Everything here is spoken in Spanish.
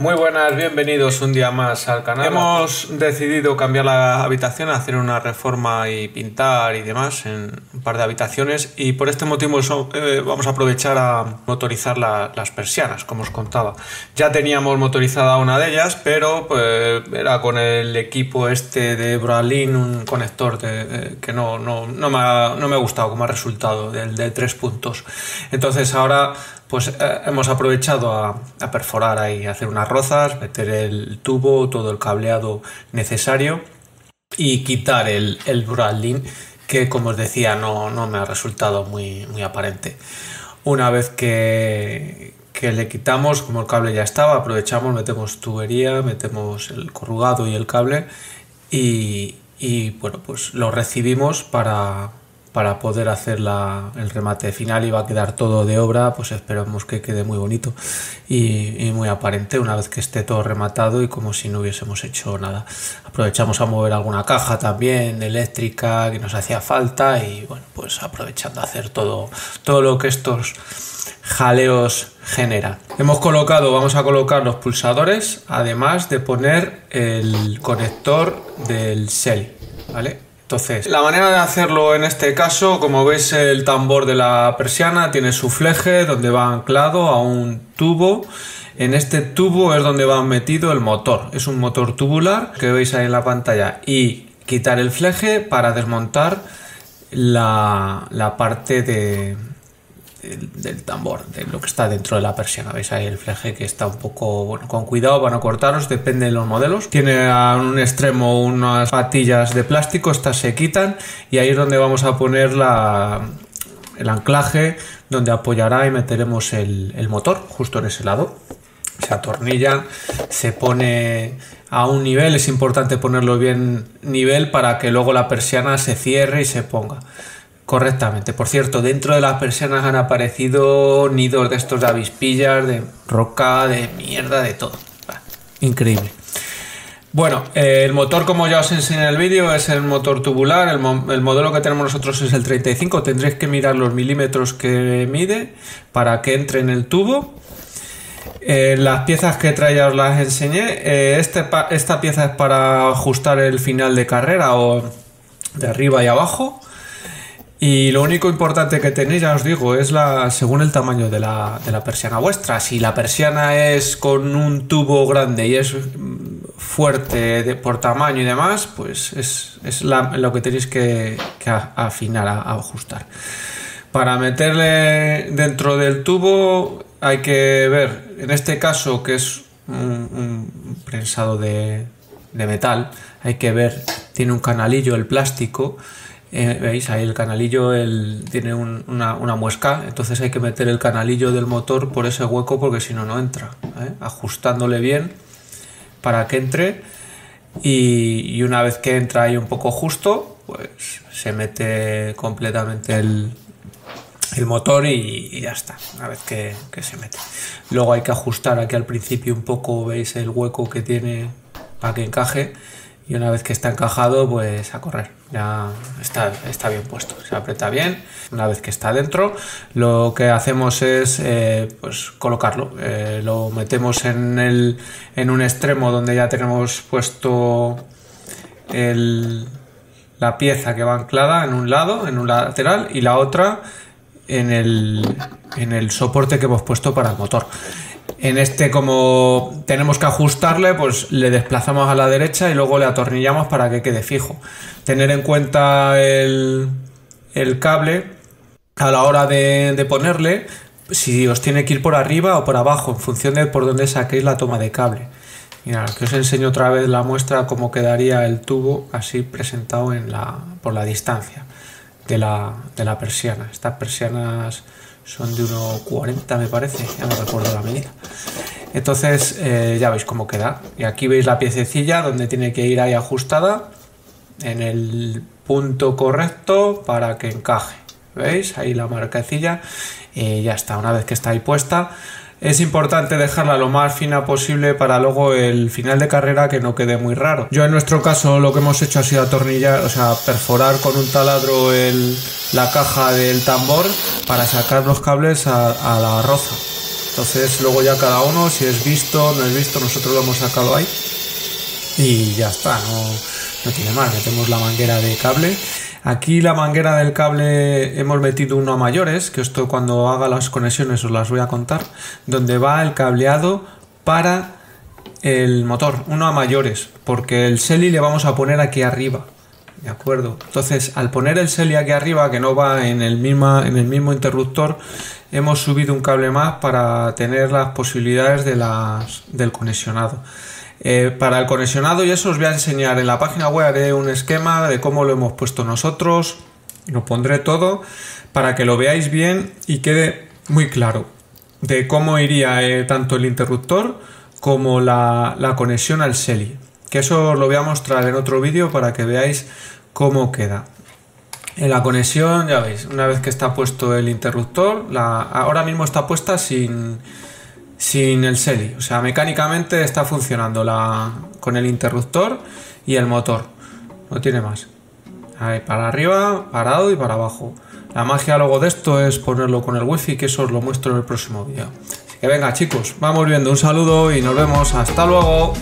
Muy buenas, bienvenidos un día más al canal. Hemos decidido cambiar la habitación, hacer una reforma y pintar y demás en un par de habitaciones y por este motivo eh, vamos a aprovechar a motorizar las persianas, como os contaba. Ya teníamos motorizada una de ellas, pero pues, era con el equipo este de Bralin, un conector que no, no, no, me ha, no me ha gustado como ha resultado, del de tres puntos. Entonces ahora pues eh, hemos aprovechado a, perforar ahí, hacer unas rozas, meter el tubo, todo el cableado necesario y quitar el, el que como os decía no, no, me ha resultado muy, muy aparente. Una vez que, que le quitamos, como el cable ya estaba, aprovechamos, metemos tubería, metemos el corrugado y el cable y, y bueno, pues lo recibimos para, para poder hacer la, el remate final y va a quedar todo de obra, pues esperamos que quede muy bonito y, muy aparente una vez que esté todo rematado y como si no hubiésemos hecho nada. Aprovechamos a mover alguna caja también eléctrica que nos hacía falta y bueno, pues aprovechando a hacer todo, todo lo que estos jaleos generan. Hemos colocado, vamos a colocar los pulsadores, además de poner el conector del Shelly, ¿vale? Entonces, la manera de hacerlo en este caso, como veis el tambor de la persiana tiene su fleje donde va anclado a un tubo. En este tubo es donde va metido el motor. Es un motor tubular que veis ahí en la pantalla. Y quitar el fleje para desmontar la, la parte de, del, tambor, de lo que está dentro de la persiana. Veis ahí el fleje que está un poco, bueno, con cuidado van a cortaros, depende de los modelos. Tiene a un extremo unas patillas de plástico, estas se quitan y ahí es donde vamos a poner la, el anclaje, donde apoyará y meteremos el, el motor, justo en ese lado. Se atornilla, se pone a un nivel, es importante ponerlo bien nivel para que luego la persiana se cierre y se ponga correctamente. Por cierto, dentro de las persianas han aparecido nidos de estos de avispillas, de roca, de mierda, de todo. increíble. Bueno, eh, el motor, como ya os enseñé en el vídeo, es el motor tubular. El, modelo que tenemos nosotros es el 35. Tendréis que mirar los milímetros que mide para que entre en el tubo. Eh, las piezas que trae ya os las enseñé. Eh, este esta pieza es para ajustar el final de carrera o de arriba y abajo. Y lo único importante que tenéis, ya os digo, es la según el tamaño de la, persiana vuestra. Si la persiana es con un tubo grande y es fuerte por tamaño y demás, pues es, lo que tenéis que, afinar, a, ajustar. Para meterle dentro del tubo hay que ver, en este caso que es un, prensado de, de metal, hay que ver, tiene un canalillo el plástico eh, Veis ahí el canalillo tiene una, muesca, entonces hay que meter el canalillo del motor por ese hueco porque si no, no entra. ¿eh? Ajustándole bien para que entre y, una vez que entra ahí un poco justo, pues se mete completamente el, motor y, ya está, una vez que, que se mete. Luego hay que ajustar aquí al principio un poco, veis el hueco que tiene para que encaje y una vez que está encajado pues a correr ya está, está bien puesto se aprieta bien una vez que está dentro lo que hacemos es eh, pues colocarlo eh, lo metemos en, el, en un extremo donde ya tenemos puesto el, la pieza que va anclada en un lado en un lateral y la otra en el, en el soporte que hemos puesto para el motor en este, como tenemos que ajustarle, pues le desplazamos a la derecha y luego le atornillamos para que quede fijo. Tener en cuenta el, cable a la hora de, ponerle, si os tiene que ir por arriba o por abajo, en función de por dónde saquéis la toma de cable. Mira, que os enseño otra vez la muestra cómo quedaría el tubo así presentado por la distancia de la, de la persiana. Estas persianas son de 1,40 me parece, ya no recuerdo la medida. Entonces eh, ya veis cómo queda. Y aquí veis la piececilla donde tiene que ir ahí ajustada en el punto correcto para que encaje. ¿Veis? Ahí la marquecilla y ya está. Una vez que está ahí puesta, es importante dejarla lo más fina posible para luego el final de carrera que no quede muy raro. Yo en nuestro caso lo que hemos hecho ha sido atornillar, o sea, perforar con un taladro la caja del tambor para sacar los cables a, la roza. Entonces luego ya cada uno, si es visto, no es visto, nosotros lo hemos sacado ahí y ya está, no, no tiene más. Metemos la manguera de cable. Aquí la manguera del cable hemos metido uno a mayores, que esto cuando haga las conexiones os las voy a contar, donde va el cableado para el motor, uno a mayores, porque el SELI le vamos a poner aquí arriba. ¿De acuerdo? Entonces, al poner el SELI aquí arriba, que no va en el, misma, en el mismo interruptor, hemos subido un cable más para tener las posibilidades del conexionado. Eh, para el conexionado y eso os voy a enseñar en la página web haré un esquema de cómo lo hemos puesto nosotros. Lo pondré todo para que lo veáis bien y quede muy claro de cómo iría eh, tanto el interruptor como la, conexión al SELI. Que eso os lo voy a mostrar en otro vídeo para que veáis cómo queda. En la conexión ya veis una vez que está puesto el interruptor la, ahora mismo está puesta sin sin el SELI. O sea, mecánicamente está funcionando la, con el interruptor y el motor. No tiene más. Ahí, para arriba, parado y para abajo. La magia luego de esto es ponerlo con el wifi, que eso os lo muestro en el próximo vídeo. Así que venga chicos, vamos viendo. Un saludo y nos vemos. Hasta luego.